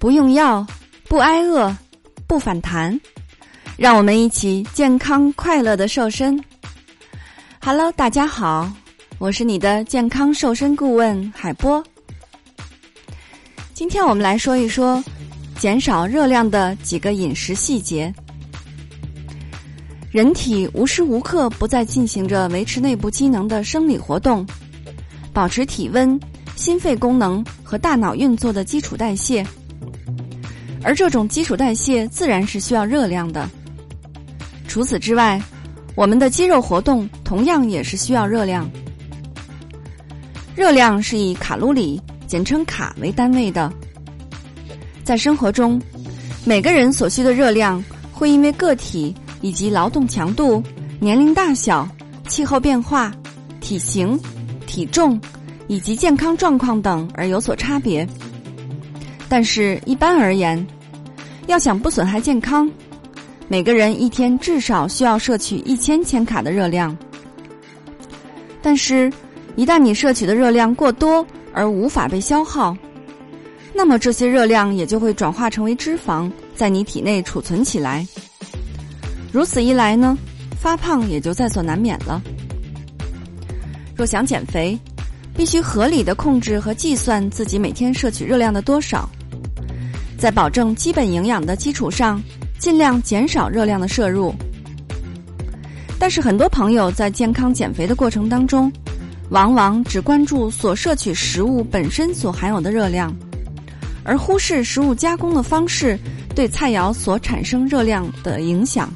不用药，不挨饿，不反弹，让我们一起健康快乐的瘦身。Hello，大家好，我是你的健康瘦身顾问海波。今天我们来说一说减少热量的几个饮食细节。人体无时无刻不在进行着维持内部机能的生理活动，保持体温、心肺功能和大脑运作的基础代谢。而这种基础代谢自然是需要热量的。除此之外，我们的肌肉活动同样也是需要热量。热量是以卡路里（简称卡）为单位的。在生活中，每个人所需的热量会因为个体以及劳动强度、年龄大小、气候变化、体型、体重以及健康状况等而有所差别。但是，一般而言，要想不损害健康，每个人一天至少需要摄取一千千卡的热量。但是，一旦你摄取的热量过多而无法被消耗，那么这些热量也就会转化成为脂肪，在你体内储存起来。如此一来呢，发胖也就在所难免了。若想减肥，必须合理的控制和计算自己每天摄取热量的多少。在保证基本营养的基础上，尽量减少热量的摄入。但是，很多朋友在健康减肥的过程当中，往往只关注所摄取食物本身所含有的热量，而忽视食物加工的方式对菜肴所产生热量的影响。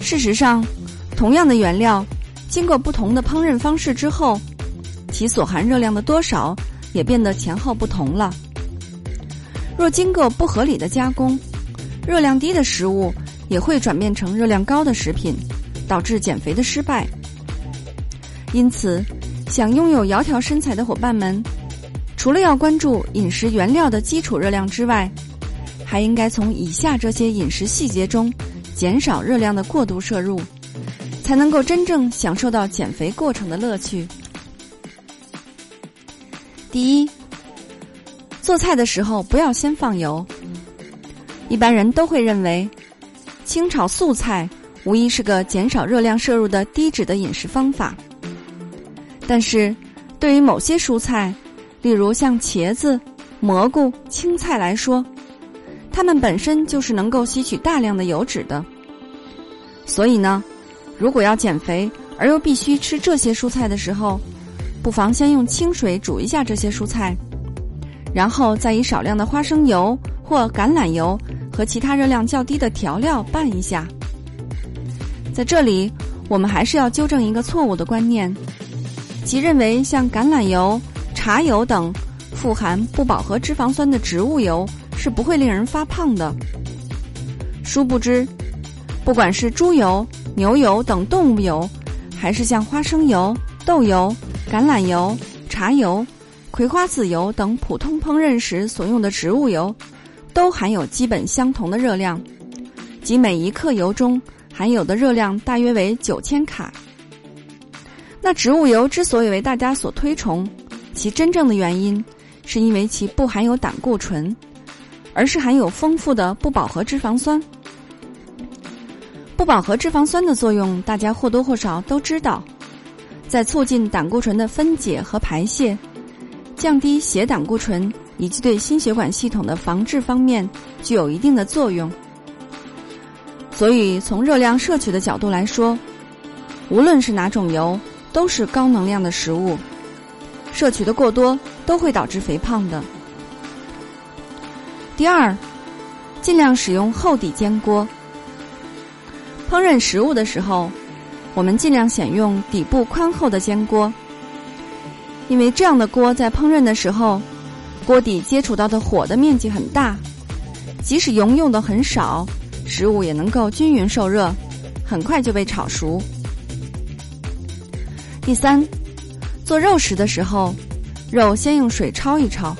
事实上，同样的原料，经过不同的烹饪方式之后，其所含热量的多少也变得前后不同了。若经过不合理的加工，热量低的食物也会转变成热量高的食品，导致减肥的失败。因此，想拥有窈窕身材的伙伴们，除了要关注饮食原料的基础热量之外，还应该从以下这些饮食细节中减少热量的过度摄入，才能够真正享受到减肥过程的乐趣。第一。做菜的时候不要先放油。一般人都会认为，清炒素菜无疑是个减少热量摄入的低脂的饮食方法。但是，对于某些蔬菜，例如像茄子、蘑菇、青菜来说，它们本身就是能够吸取大量的油脂的。所以呢，如果要减肥而又必须吃这些蔬菜的时候，不妨先用清水煮一下这些蔬菜。然后再以少量的花生油或橄榄油和其他热量较低的调料拌一下。在这里，我们还是要纠正一个错误的观念，即认为像橄榄油、茶油等富含不饱和脂肪酸的植物油是不会令人发胖的。殊不知，不管是猪油、牛油等动物油，还是像花生油、豆油、橄榄油、茶油。葵花籽油等普通烹饪时所用的植物油，都含有基本相同的热量，即每一克油中含有的热量大约为九千卡。那植物油之所以为大家所推崇，其真正的原因是因为其不含有胆固醇，而是含有丰富的不饱和脂肪酸。不饱和脂肪酸的作用，大家或多或少都知道，在促进胆固醇的分解和排泄。降低血胆固醇以及对心血管系统的防治方面具有一定的作用，所以从热量摄取的角度来说，无论是哪种油都是高能量的食物，摄取的过多都会导致肥胖的。第二，尽量使用厚底煎锅。烹饪食物的时候，我们尽量选用底部宽厚的煎锅。因为这样的锅在烹饪的时候，锅底接触到的火的面积很大，即使油用的很少，食物也能够均匀受热，很快就被炒熟。第三，做肉食的时候，肉先用水焯一焯。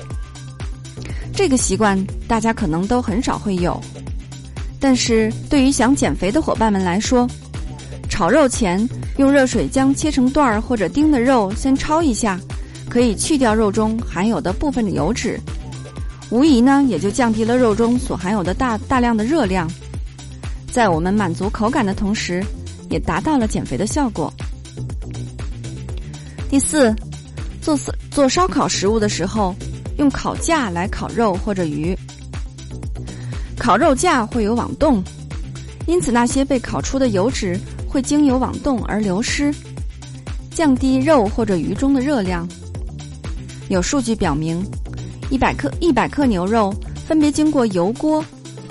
这个习惯大家可能都很少会有，但是对于想减肥的伙伴们来说，炒肉前用热水将切成段儿或者丁的肉先焯一下。可以去掉肉中含有的部分的油脂，无疑呢也就降低了肉中所含有的大大量的热量，在我们满足口感的同时，也达到了减肥的效果。第四，做做烧烤食物的时候，用烤架来烤肉或者鱼。烤肉架会有网洞，因此那些被烤出的油脂会经由网洞而流失，降低肉或者鱼中的热量。有数据表明，一百克一百克牛肉分别经过油锅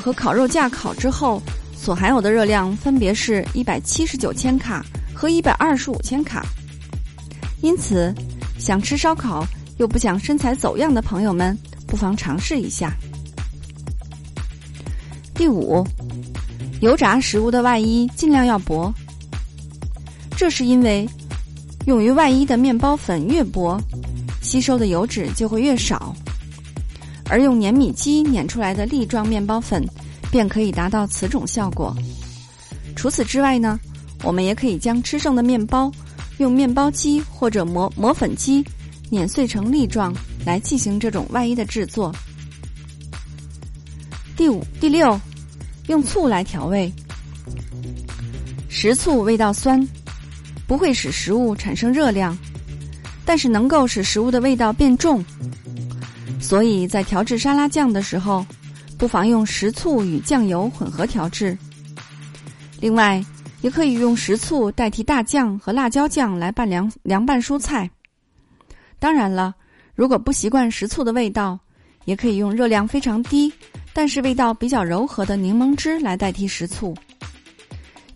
和烤肉架烤之后，所含有的热量分别是一百七十九千卡和一百二十五千卡。因此，想吃烧烤又不想身材走样的朋友们，不妨尝试一下。第五，油炸食物的外衣尽量要薄，这是因为用于外衣的面包粉越薄，吸收的油脂就会越少，而用碾米机碾出来的粒状面包粉便可以达到此种效果。除此之外呢，我们也可以将吃剩的面包。用面包机或者磨磨粉机碾碎成粒状来进行这种外衣的制作。第五、第六，用醋来调味。食醋味道酸，不会使食物产生热量，但是能够使食物的味道变重。所以在调制沙拉酱的时候，不妨用食醋与酱油混合调制。另外。也可以用食醋代替大酱和辣椒酱来拌凉凉拌蔬菜。当然了，如果不习惯食醋的味道，也可以用热量非常低，但是味道比较柔和的柠檬汁来代替食醋。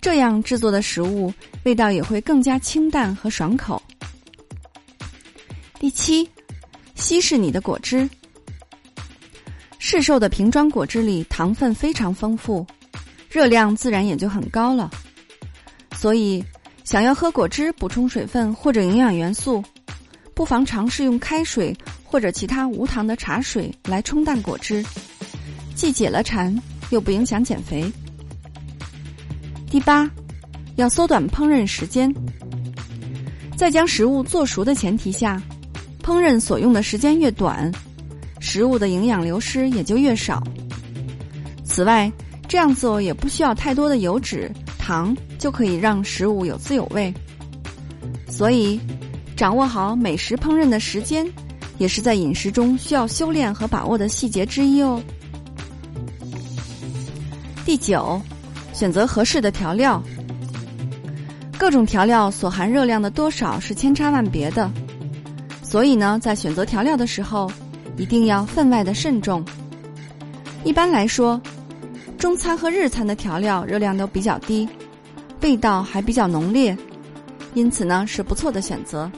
这样制作的食物味道也会更加清淡和爽口。第七，稀释你的果汁。市售的瓶装果汁里糖分非常丰富，热量自然也就很高了。所以，想要喝果汁补充水分或者营养元素，不妨尝试用开水或者其他无糖的茶水来冲淡果汁，既解了馋，又不影响减肥。第八，要缩短烹饪时间，在将食物做熟的前提下，烹饪所用的时间越短，食物的营养流失也就越少。此外，这样做也不需要太多的油脂。糖就可以让食物有滋有味，所以掌握好美食烹饪的时间，也是在饮食中需要修炼和把握的细节之一哦。第九，选择合适的调料。各种调料所含热量的多少是千差万别的，所以呢，在选择调料的时候，一定要分外的慎重。一般来说，中餐和日餐的调料热量都比较低。味道还比较浓烈，因此呢是不错的选择。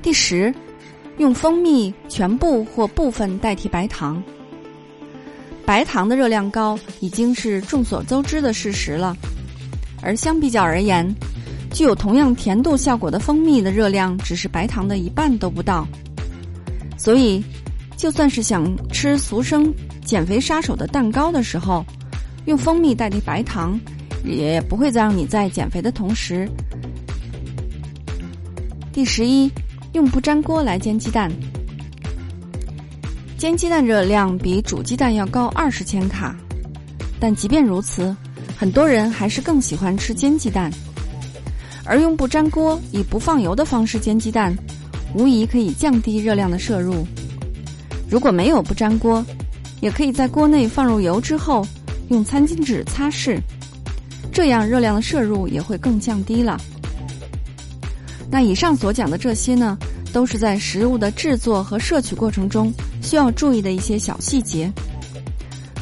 第十，用蜂蜜全部或部分代替白糖。白糖的热量高已经是众所周知的事实了，而相比较而言，具有同样甜度效果的蜂蜜的热量只是白糖的一半都不到。所以，就算是想吃俗称减肥杀手的蛋糕的时候，用蜂蜜代替白糖。也不会再让你在减肥的同时。第十一，用不粘锅来煎鸡蛋。煎鸡蛋热量比煮鸡蛋要高二十千卡，但即便如此，很多人还是更喜欢吃煎鸡蛋。而用不粘锅以不放油的方式煎鸡蛋，无疑可以降低热量的摄入。如果没有不粘锅，也可以在锅内放入油之后，用餐巾纸擦拭。这样热量的摄入也会更降低了。那以上所讲的这些呢，都是在食物的制作和摄取过程中需要注意的一些小细节。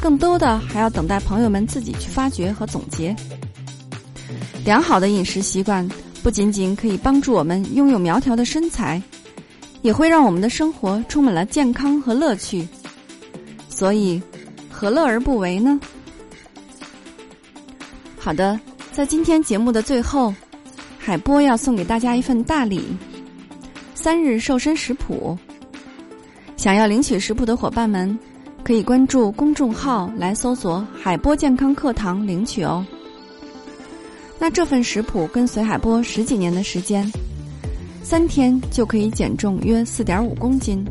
更多的还要等待朋友们自己去发掘和总结。良好的饮食习惯不仅仅可以帮助我们拥有苗条的身材，也会让我们的生活充满了健康和乐趣。所以，何乐而不为呢？好的，在今天节目的最后，海波要送给大家一份大礼——三日瘦身食谱。想要领取食谱的伙伴们，可以关注公众号来搜索“海波健康课堂”领取哦。那这份食谱跟随海波十几年的时间，三天就可以减重约四点五公斤。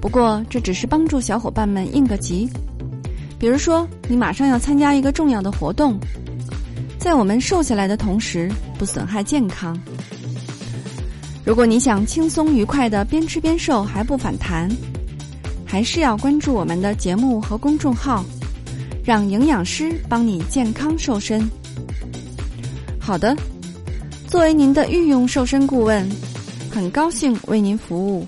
不过这只是帮助小伙伴们应个急。比如说，你马上要参加一个重要的活动，在我们瘦下来的同时不损害健康。如果你想轻松愉快的边吃边瘦还不反弹，还是要关注我们的节目和公众号，让营养师帮你健康瘦身。好的，作为您的御用瘦身顾问，很高兴为您服务。